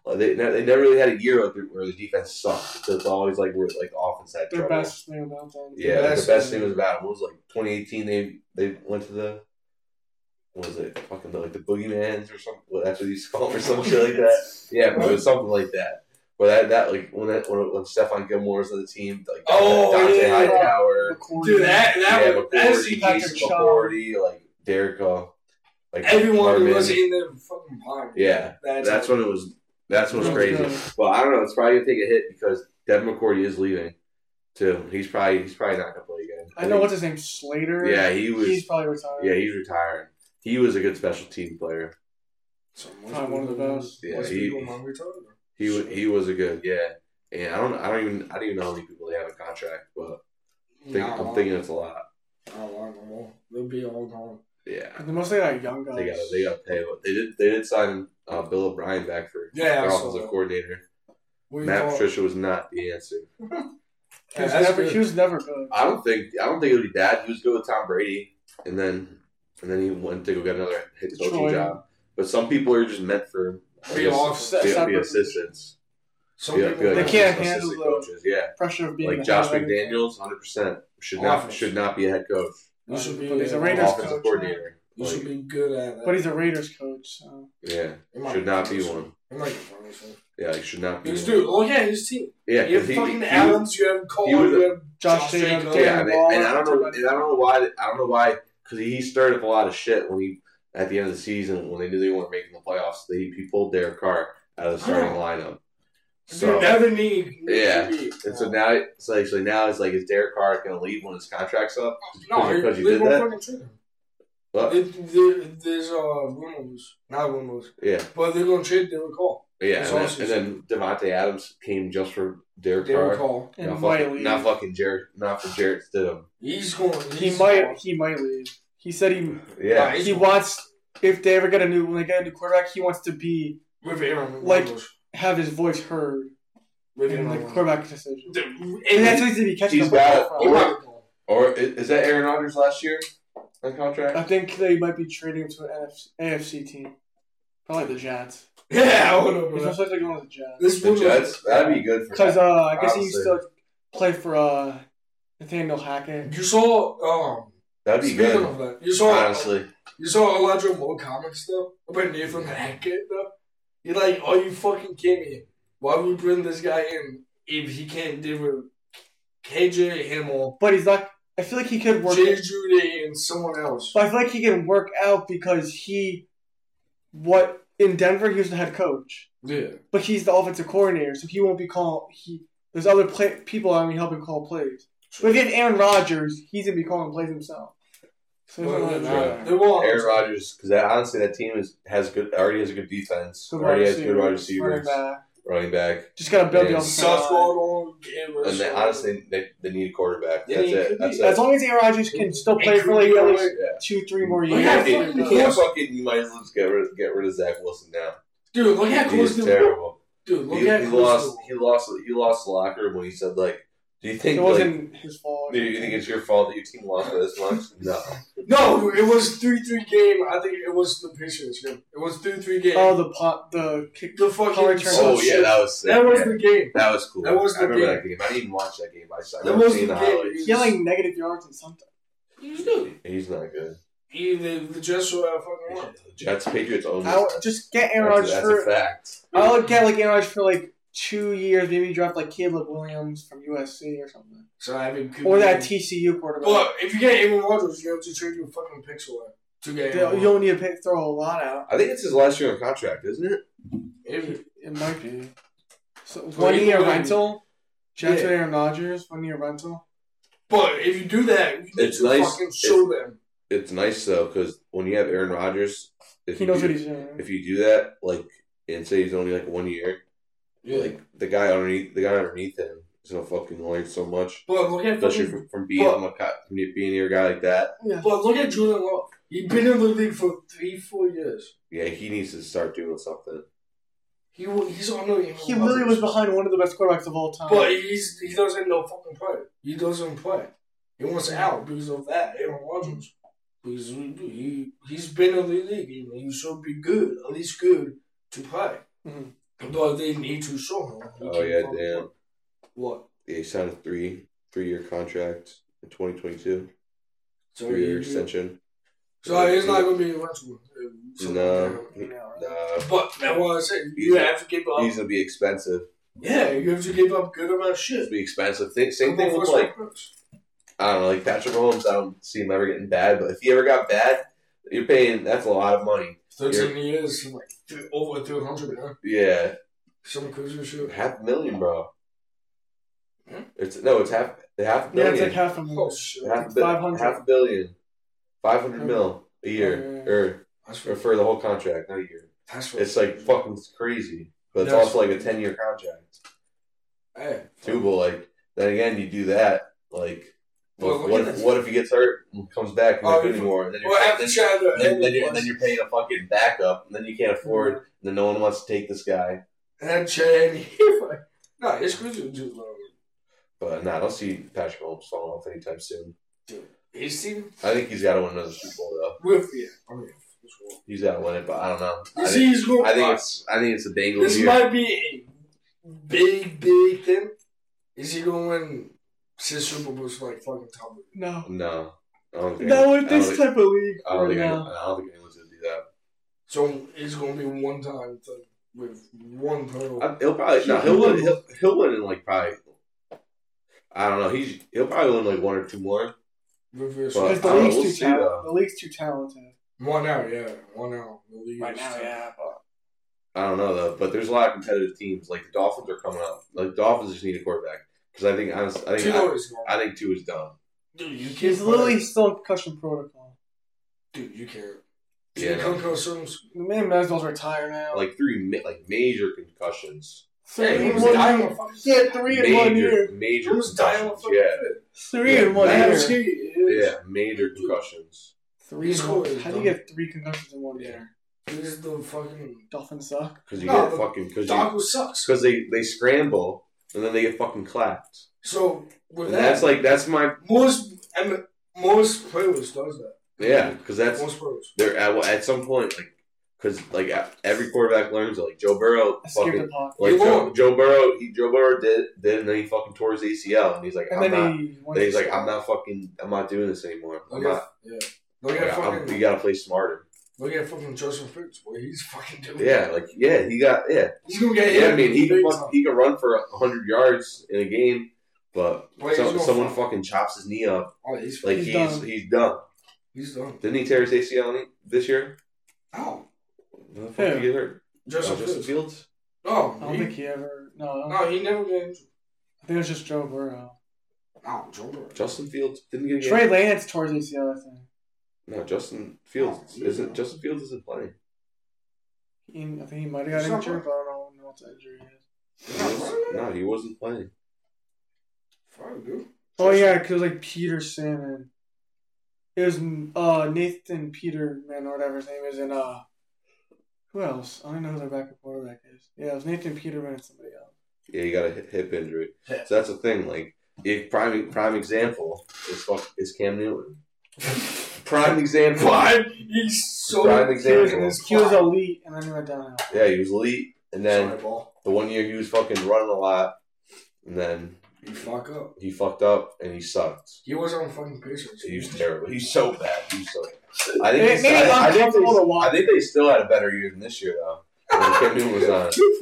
Like they, they never really had a year where the defense sucked. So it's always like where like the offense had Their trouble. best thing about them. Yeah, best- the best thing was about what was like 2018. They they went to the what was it fucking the, like the Boogeymans or something? Well, that's what you used to call them or some shit like that. Yeah, but it was something like that. But that, that like when that when, when Stephon Gilmore was on the team, like Oh, Dante yeah. Hightower, McCourty. Dude, that that yeah, was that's McCourty, Jason McCourty, like Derek, uh, like everyone Harmon. was in their fucking prime. Yeah, That's, That's when it was. That's what's crazy. Well, I don't know. It's probably gonna take a hit because Devin McCourty is leaving, too. He's probably he's probably not gonna play again. I know what's his name, Slater. Yeah, he was. He's probably retired. Yeah, he's retiring. He was a good special team player. So Probably one of the best. Yeah, most he- people might retire. He he was a good yeah. And I don't I don't even I don't even know how many people they have a contract, but I think, Nah, I'm thinking it's a lot. I don't want them all. They'll be all gone. Yeah, And the most they got young guys. they got they got to pay. But they did they did sign uh, Bill O'Brien back for Yeah, their offensive that. coordinator. What Matt call? Patricia was not the answer. He was, never, he was never good. I don't think I don't think it would be bad. He was good with Tom Brady, and then and then he went to go get another head coaching Detroit. job. But some people are just meant for Be guess, be, be assistants. Some Be, people be like They can't handle the- coaches. Yeah, Pressure of being like Josh head of everything. McDaniels, hundred percent should not should not be a head coach, You should be But he's a Raiders offensive coach, coordinator. You should be good at that. But he's a Raiders coach, so yeah, should not be one. He might be. Yeah, he should not be. His one. dude. Oh yeah, his team. Yeah, You have 'cause he, fucking he, Adams. You have Cole. You have Josh Josh Jacobs, Jacobs. Darren Yeah, and, Waller, and I don't know, and I don't know why. I don't know why because he stirred up a lot of shit when he at the end of the season when they knew they weren't making the playoffs. They he pulled Derek Carr out of the starting lineup. So Dude, never need. Yeah. need and so now it's like so now it's like is Derek Carr going to leave when his contract's up? no, because you they did won't that? fucking trade him. Well, There- there- there's uh rumors, not rumors, yeah, but they're gonna trade Derek Cole. yeah, and then, awesome. and then Davante Adams came just for Derek, Derek Carr. Cole. and Not might fucking, leave. not fucking Jared, not for Jarrett Stidham. He's going. he might going- he might leave. He said he Yeah, he wants if they ever get a new when they get a new quarterback, he wants to be with Aaron. like- Rodgers. Have his voice heard with in Aaron. the quarterback decision. And and that's what he's gonna be catching He's the got football he from. might go. or is, is that Aaron Rodgers last year on contract? I think they might be trading him to an NFC, AFC team. Probably the Jets. Yeah, I would have. It looks like they're going with the Jets. This The was- Jets, that'd be good for Because uh, I guess he used to play for uh, Nathaniel Hackett. You saw. Um, That'd be good. of that, you saw. Honestly, You saw Elijah Moore comics though about Nathan Hackett though. You're like, are you fucking kidding me? Why would we bring this guy in if he can't deal with KJ Hamler, But he's not. I feel like he could work. Jay Jeudy, and someone else? But I feel like he can work out because he, what in Denver he was the head coach, Yeah. but he's the offensive coordinator, so he won't be call. He there's other play, people I mean helping call plays. But if you have Aaron Rodgers, he's gonna be calling plays himself. So it doesn't Well, really they- won't. Aaron Rodgers, because honestly, that team is has good already has a good defense, Good already wide has good wide receivers, running back. running back, Just gotta build the And offensive Sauce line. Gardner, and they, honestly, they, they need a quarterback. Yeah, That's he it. That's it. As long as Aaron Rodgers can still play for like at least yeah. two, three more years. at You Yeah, can't, you yeah. can't fucking. You might as well just get rid of, get rid of Zach Wilson now. Dude, look at how He's close they were. terrible. Dude, look He, how he lost. He lost. He lost the locker room when he said like, "Do you think It like, wasn't his fault. do you think it's your fault that your team lost by this much?" No. No, it was three three game. I think it was the Patriots game. It was three three game. Oh, the pot, the kick. the fucking Power return. Oh, oh yeah, that was sick. that was yeah. the game. That was cool. that was I the remember game. that game. I didn't even watch that game. I saw. That remember was the the game. highlights. He had like negative yards and something. He was good. He's not good. He, the, the Jets were out fucking won. Jets, Patriots own. I would just get Aaron That's, Rodgers a, that's a fact. I would get like Aaron Rodgers for like two years. Maybe draft like Caleb Williams from USC or something, So I mean, or that TCU quarterback. But if you get Aaron Rodgers, you have to trade your fucking picks away to get You Aaron you don't need to pay, throw a lot out. I think it's his last year on contract, isn't it? If, It might be. So Well, one either year way- rental. Jets Yeah. with Aaron Rodgers, one year rental. but if you do that, you need It's to nice. fucking show them. It's nice though because when you have Aaron Rodgers, if He you knows do, what he's doing. if you do that, like and say he's only like one year, like the guy underneath the guy underneath him is gonna fucking learn so much, But look at especially fucking, from, from being but- a co- from being near a guy like that. Yeah. but look at Jordan Love. He's been in the league for three, four years. Yeah, he needs to start doing something. He wa- he's on the He literally was behind one of the best quarterbacks of all time. But he's he doesn't know fucking play. He doesn't play. He wants out because of that. Aaron Rodgers. Because he, he he's been in the league he should be good, at least good to play. Mhm. But they need to show him. Oh, yeah, damn. What? Yeah, he signed a three three year contract in twenty twenty two. So Three year extension. So he's not gonna be. Uh, so, No. Nah, But that's what I said. You He's- have to give up. he's gonna be expensive. Yeah, you have to give up good amount of shit. gonna be expensive. Thing, same thing with like. I don't know, like Patrick Mahomes. I don't see him ever getting bad, but if he ever got bad, you're paying. That's a lot of money. thirteen years, like th- over three hundred. Man. Yeah, Some crazy shit. half a million, bro. Hmm? It's no, it's half half a Yeah, it's like half a Oh million. shit. half a bi- 500. half a billion, five hundred mil a year, Yeah. or That's or for the whole contract, not a year. That's It's like fucking crazy, but it's That's- also like a ten year contract Hey, too. Like then again, you do that like. Well, what, what if, what if he gets hurt and comes back and Oh, not good anymore? And then you're, Well, then, Chandler, then, then, you're, then you're paying a fucking backup, and then you can't afford, mm-hmm. and then no one wants to take this guy. and Chad, he's no, it's crazy. Dude, like, But nah, I don't see Patrick Mahomes falling off anytime soon. his team I think he's got to win another Super Bowl though. with yeah. I mean, this one. He's got to win it, but I don't know. I think, he's going. I think it's I think it's a Bengals this year. might be a big, big thing. Is he going to win six Super Bowls like fucking Tom Brady? No. no, I don't think. Not I with don't this think- type of league. I don't right think. now. I don't think anyone's gonna do that. So it's going to be one time thing with one pearl. I, he'll probably no. He'll win. He'll, he'll win in like probably. I don't know. He's he'll probably win like one or two more. with But- Because the I know, league's we'll too see, talented. though. The league's too talented. one out, yeah, one out. The league Right now, tough. yeah. But I don't know though, but there's a lot of competitive teams. Like the Dolphins are coming up. Like the Dolphins just need a quarterback because I think honestly, I think Tua is gone. I, I think Tua is done. Dude, you can't. he's literally still in concussion protocol. Dude, you can't. Yeah, Yeah, no. concussions. The man might as well retire now. Like three ma- like major concussions. three Hey, he in was one dying year. on fucking Yeah, three in one Major year. major He was dying on concussions. fucking Yeah, fit. Three Yeah, in one man, year. yeah, major concussions. Three. He's in cool, one- he's How do you dumb. get three concussions in one Yeah. year? He's the fucking. Dolphins suck. Because you No, get the fucking because Doggo sucks. because they they scramble and then they get fucking clapped. So with And that, that's like that's my most I mean, most players does that. yeah because that's most players. they're at well, at some point like because like every quarterback learns it. like Joe Burrow fucking like Joe. Joe Burrow he Joe Burrow did did and then he fucking tore his ACL and he's like And I'm then not he. then he's to- like I'm not fucking I'm not doing this anymore I'm Look not yeah. Like, at I'm- you gotta play smarter Look at fucking Justin Fields, boy. He's fucking doing. Yeah, like yeah, he got yeah. He's gonna get. Yeah, I mean he can fuck, he can run for hundred yards in a game, but Wait, some- someone fall. fucking chops his knee up, Oh, he's like He's he's done. he's done. he's done. Didn't he tear his ACL this year? Oh, When the fuck Yeah. did he get hurt? Justin Oh, Justin Fields. Fields. No, I don't he, think he ever. No, no, he never got injured. I think it was just Joe Burrow. Oh, Joe Burrow. Justin Fields didn't get a Trey Lance tore his ACL. I think. No, Justin Fields Oh, isn't. Justin Fields isn't playing. He, I think he might have got He's injured, but I don't know what the injury is. He was, no, he wasn't playing. Fuck, dude. Oh yeah, because like Peterson and it was uh Nathan Peterman or whatever his name is, and uh who else? I don't know who their backup quarterback is. Yeah, it was Nathan Peterman and somebody else. Yeah, he got a hip, hip injury. Yeah. So that's the thing. Like, if prime prime example is is Cam Newton. prime example. Why? He's so. Prime He was, example. he was elite, and then he went downhill. Yeah, he was elite, and then Sorry, the one year he was fucking running a lot, and then You fuck up. he fucked up and he sucked. He was on fucking Pacers. He was terrible. He's so bad. He's so. I Maybe- think. maybe I, I, think uncomfortable to they, watch. I think they still had a better year than this year though. Cam Newton was on.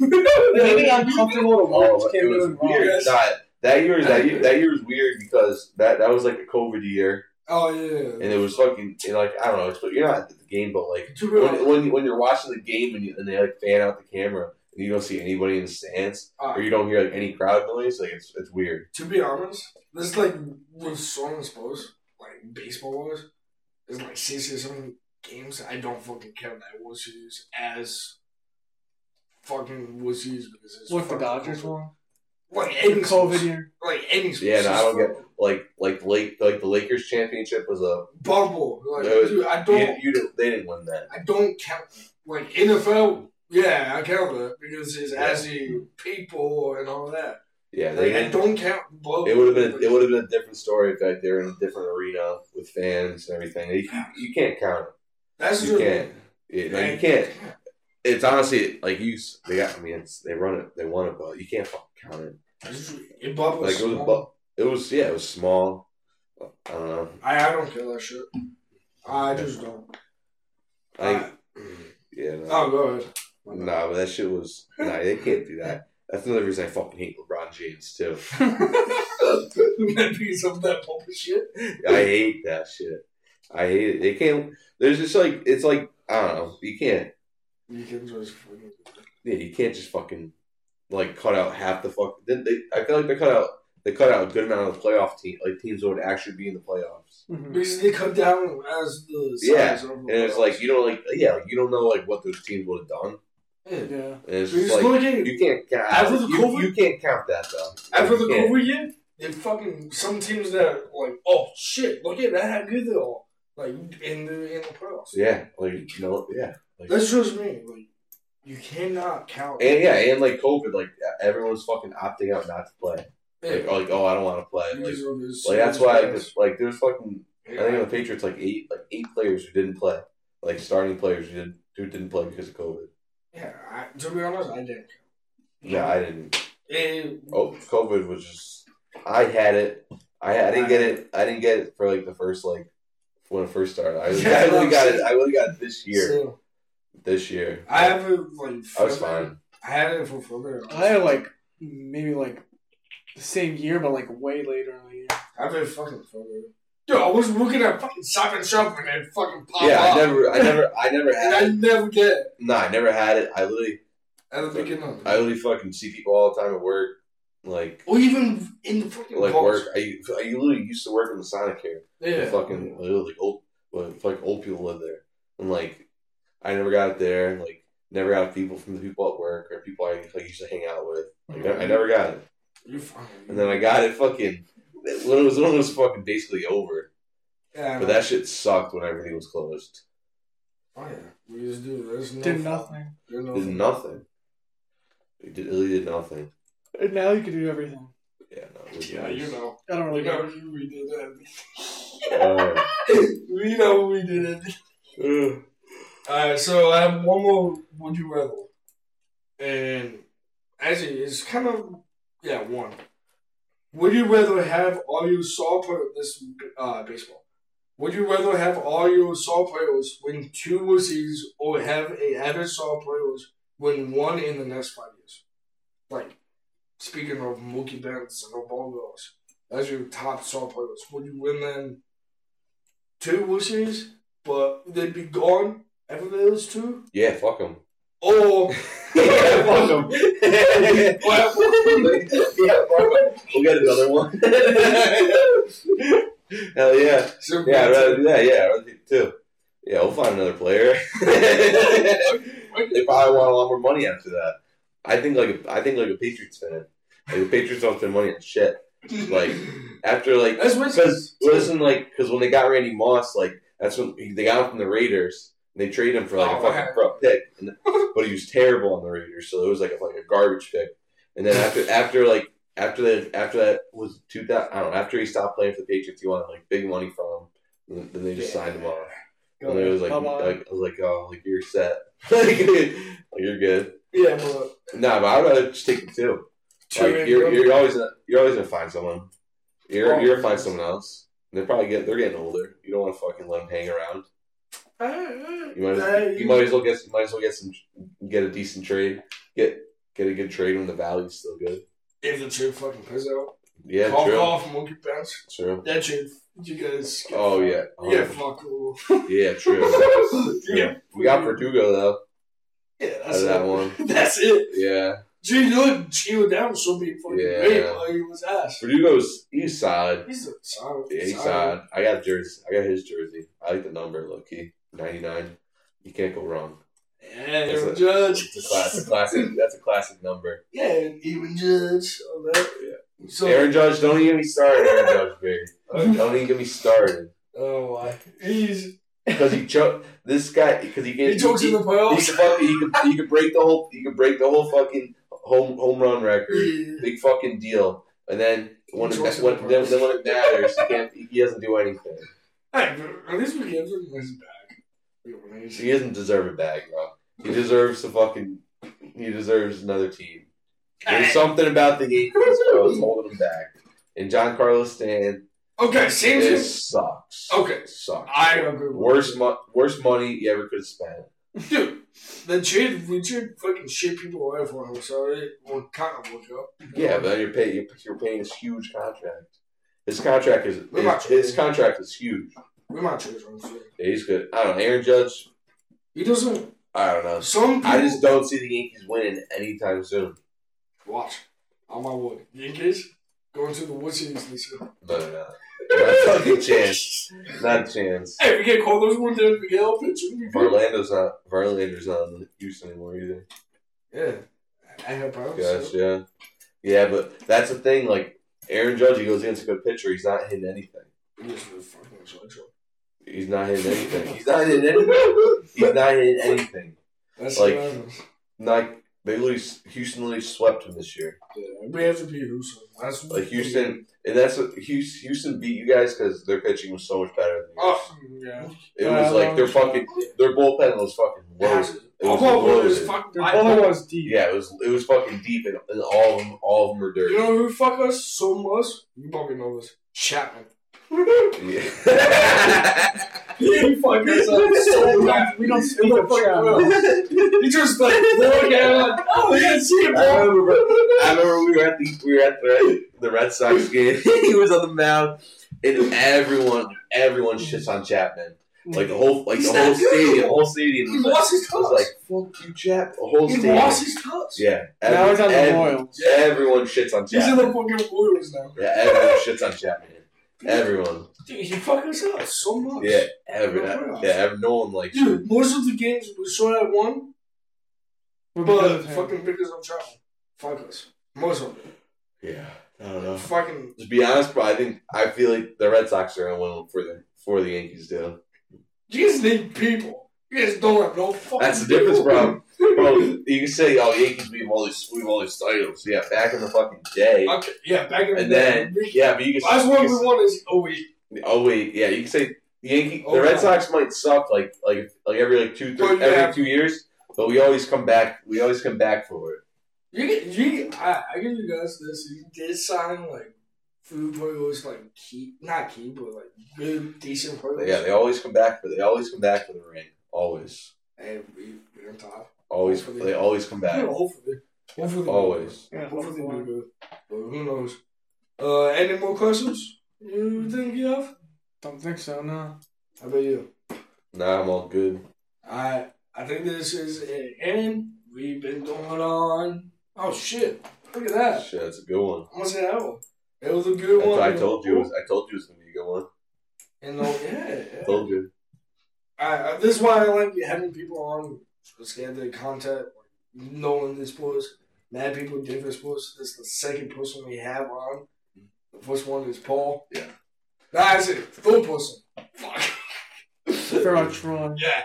Maybe uncomfortable to Oh, watch Cam it Newton weird. Nah, that year, that year, that year was weird because that that was like a COVID year, Oh yeah. and it was fucking and like I don't know, it's, you're not at the game, but like when, when when you're watching the game and, you, and they like fan out the camera and you don't see anybody in the stands uh, or you don't hear like any crowd noise, like it's it's weird. to be honest, this is like with some sports, like baseball was, is like sixty or something games. I don't fucking count that World Series as fucking World Series because it's What the fucking Dodgers COVID. won? Like The any COVID sports, year. like any. Yeah, no, I don't get- fucking Like like Lake like the Lakers championship was a bubble. Like, was- dude, I don't, you didn't, they didn't win that. I don't count like NFL. Yeah, I count that because it's Yeah. as people and all that. Yeah, they Like, I don't count bubble. It would have been it would have been a different story if like, they were in a different arena with fans and everything. You, you can't count it. That's You just can't. It, like, you can't. It's honestly like you. They got. I mean, it's they run it. They won it, but you can't fucking count it. It's It bubbles. Like it was. bu- It was. Yeah, it was small. I don't know. I, I don't care that shit. I just don't. I. Yeah. No. oh, go ahead. Nah, but that shit was. Nah, they can't do that. That's another reason I fucking hate LeBron James too. because of that pulpit shit. I hate that shit. I hate it. They can't. There's just like it's like I don't know. You can't. You can just fucking. Yeah, you can't just fucking like cut out half the fuck. They, they, I feel like they cut out. They cut out a good amount of the playoff team, like teams that would actually be in the playoffs. Mhm. Because they cut down as the Yeah, size of And it's like you don't like yeah, like you don't know like what those teams would have done. Yeah. Yeah. And it's just like look you can't count. After the you, COVID- you can't count that though. after You the can't. COVID year, they fucking some teams that are like, oh shit, look at that, how good they are. Like in the in the playoffs. Yeah, like you know, yeah, like, That's just me. Like you cannot count. and yeah, and like COVID, like everyone's fucking opting out not to play. Yeah. Like, like oh, I don't want to play. Like, Because of this like that's why serious like, like there's fucking I think on the Patriots like eight like eight players who didn't play, like starting players who didn't who didn't play because of COVID. Yeah, I, to be honest, I didn't. Yeah, I didn't. It, Oh, COVID was just. I had it. I, I didn't get it. I didn't get it for like the first like when it first started. I, Yeah, I really I'm got it. saying. I really got it this year. so, This year. I have it like. I was fine. I had it for further. I had like maybe like the same year, but like way later in the year. I've been fucking further. Dude, I was looking at fucking Simon Shelf and it fucking popped off. Yeah, I up. never. I never. I never And had. I it. never get it No, I never had it. I literally. at the beginning. I literally fucking see people all the time at work. Like. or even in the fucking Like bars. work. I, I literally used to work in the Sonic here. Yeah. Fucking like old. Well, like old people live there, and like I never got it there. Like never got people from the people at work or people I like, used to hang out with. Like, I, I mm-hmm. never got it. You fucking. And then I got it fucking when it was when it was fucking basically over. Yeah, But that shit sucked when everything was closed. Oh yeah, we just do. There's no Did fun. nothing. There's no Did nothing. It did, really did nothing. And now you can do everything. Yeah, no. Yeah, nice. you know. I don't really We know know. we did everything. We know we did everything. uh, Alright, so I have one more would you rather. And actually it's kind of yeah, one. Would you rather have all your saw put this uh baseball? Would you rather have all your star players win two World Series or have a average star players win one in the next five years? Like, speaking of Mookie Betts and Obama girls, as your top star players, would you win them two World Series, but they'd be gone after those two? Yeah, fuck them. Or yeah, fuck them. yeah, fuck 'em. We'll get another one. Hell yeah. so Yeah, I'd rather do that. Yeah, I'd rather do too. Yeah, we'll find another player. they probably want a lot more money after that. I think like a, I think like a Patriots fan. Like the Patriots don't spend money on shit. Like after like because listen like because when they got Randy Moss like that's when they got him from the Raiders. They traded him for like Oh, a fucking pro pick, and, but he was terrible on the Raiders, so it was like a, like a garbage pick. And then after after like after that after that was two thousand I don't know after he stopped playing for the Patriots, he wanted like big money from him. And then they just signed him off. And it was like, like I was like, oh, like you're set, like you're good. Yeah, but Nah, but I'd rather just take the two. two Like you're, you're always gonna, you're always gonna find someone. You're Oh. you're gonna find someone else. They're probably get they're getting older. You don't want to fucking let them hang around. You might as, you might as well get you might as well get some get a decent trade. Get get a good trade when the value's still good. if the trade fucking piss out. Yeah, Call true. off Mookie Betts. True. That trade, you guys. get Oh yeah. Oh, Yeah, fuck cool. Yeah, true. yeah, We got Verdugo though. yeah, that's that one. That's it. Yeah. Gee, look, Gio down so be fucking Yeah. great while he was ass. Verdugo's he's solid. He's a solid. Yeah, he's solid. I got jersey. I got his jersey. I like the number, low key. Ninety nine. You can't go wrong. Yeah, That's Aaron a- Judge. It's a classic classic that's a classic number. Yeah, and even Judge. All that. Yeah. So, Aaron Judge, don't even get me started, Aaron Judge, baby. Don't even get me started. oh, why? He's Because he choked this guy because he can he chokes in the he, playoffs. could fucking he could, he could break the whole he could break the whole fucking home home run record. Yeah. Big fucking deal. And then when, He it, when the then, then when it matters, he can't he doesn't do anything. Hey, at least we gave him his back. He doesn't deserve a bag, bro. He deserves to fucking. He deserves another team. There's something about the Yankees, bro, that's holding him back. And Giancarlo Stan, Okay, it thing. sucks. Okay, sucks. I agree. With Worst, mo- worst money you ever could have spent. Dude, the trade, we trade fucking shit people away for him, so it will kind of work out. Yeah, but then you're paying. You're paying this huge contract. His contract is, his, his contract is huge. We might trade. So. Yeah, he's good. I don't know. Aaron Judge. He doesn't. I don't know. Some people. I just don't see the Yankees winning anytime soon. Watch. On my word. Yankees going to the World Series this year. No, no, no. Not a fucking chance. Not a chance. Hey, we get Carlos day, Miguel good. Verlander's not. Verlander's not in Houston anymore either. Yeah. I have problems. Gosh, yeah, yeah, but that's the thing. Like Aaron Judge, he goes against a good pitcher. He's not hitting anything. He the fucking slideshow. He's not hitting anything. He's not hitting anything. He's not hitting anything. That's Like- like, Not they literally Houston literally swept him this year. yeah, we have to be Houston. That's Like Houston, and that's what Houston, Houston beat you guys because their pitching was so much better than yours. Oh, yeah. It was like their fucking their bullpen was fucking loaded. It was All my boys loaded. fucking Their I- bowling was deep. Yeah, it was it was fucking deep, and, and all of them all of them were dirty. You know who fuck us so much? You probably know this. Chapman. Yeah. he fuck us up so bad. We don't speak of Chapman. He just like walk out like, oh, we gotta see it, I bro. remember, I remember we were at the we were at the the Red Sox game. he was on the mound, and everyone everyone shits on Chapman. Like the whole like He's the whole not stadium, the whole stadium He was like, lost his was touch. like fuck you, Chap. The whole he stadium. lost his touch. Yeah, Now he's on the ev- Royals. Everyone shits on He's in the fucking Royals now. Yeah, everyone shits on Chapman. Everyone. Dude, he fucking us up so much. Yeah, every yeah, every, no one likes him. Dude, most of the games we saw that one, We're because but fucking because of Chapman. Fuck us. Most of them. Yeah, I don't know. Fucking. To be honest, bro, I think I feel like the Red Sox are gonna win for the for the Yankees do. You guys need people. You guys don't have no fucking That's the difference, people. bro. Bro, you can say, "Oh, Yankees we've all these we've all these titles." Yeah, back in the fucking day, Okay, yeah, back in the and then day. yeah, but you can. Last one we won is oh wait. Oh wait, yeah, you can say the Yankee, Oh, the Red wow. Sox might suck like like like every like two three, every two years, but we always come back. We always come back for it. You get you. I, I give you guys this. You did sign like food photos, like keep not keep, but like good, decent photos. Yeah, they always come back for they always come back for the ring. Always, and we we're on top. Always Hopefully. they always come Yeah, back. hopefully, hopefully, Always. Yeah, hopefully, they hopefully. do. But who knows? Uh, any more questions? You think you have? Don't think so, no. How about you? Nah, I'm all good. I I think this is it. And we've been going on. Oh shit! Look at that. Shit, that's a good one. Almost an hour. It was a good That's one. I told you. It was, I told you it was gonna be a good one. And uh, yeah, yeah. Told you. I, I, this is why I like having people on. Let's get the content, like, knowing the sports. Mad people, different sports. This is the second person we have on. The first one is Paul. Yeah. Nah, that's it. Third person. Fuck. For our Troy. Yeah.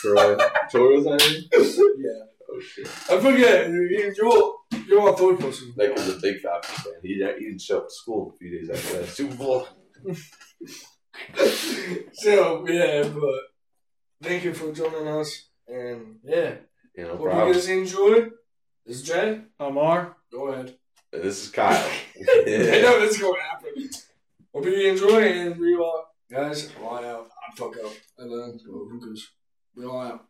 Troy, Troy was on here? yeah. Oh shit. I forget. You- You're, you're on third person. Nick was a big Falcons fan. He, he didn't show up to school a few days after that Super Bowl. so, yeah, but thank you for joining us. And yeah, You know, hope you problem. guys enjoyed. This is Jay. Amar. Go ahead. This is Kyle. I know this is going to happen. Hope you enjoy and we all, guys, all out. I fuck up. And then go hookers. We all out.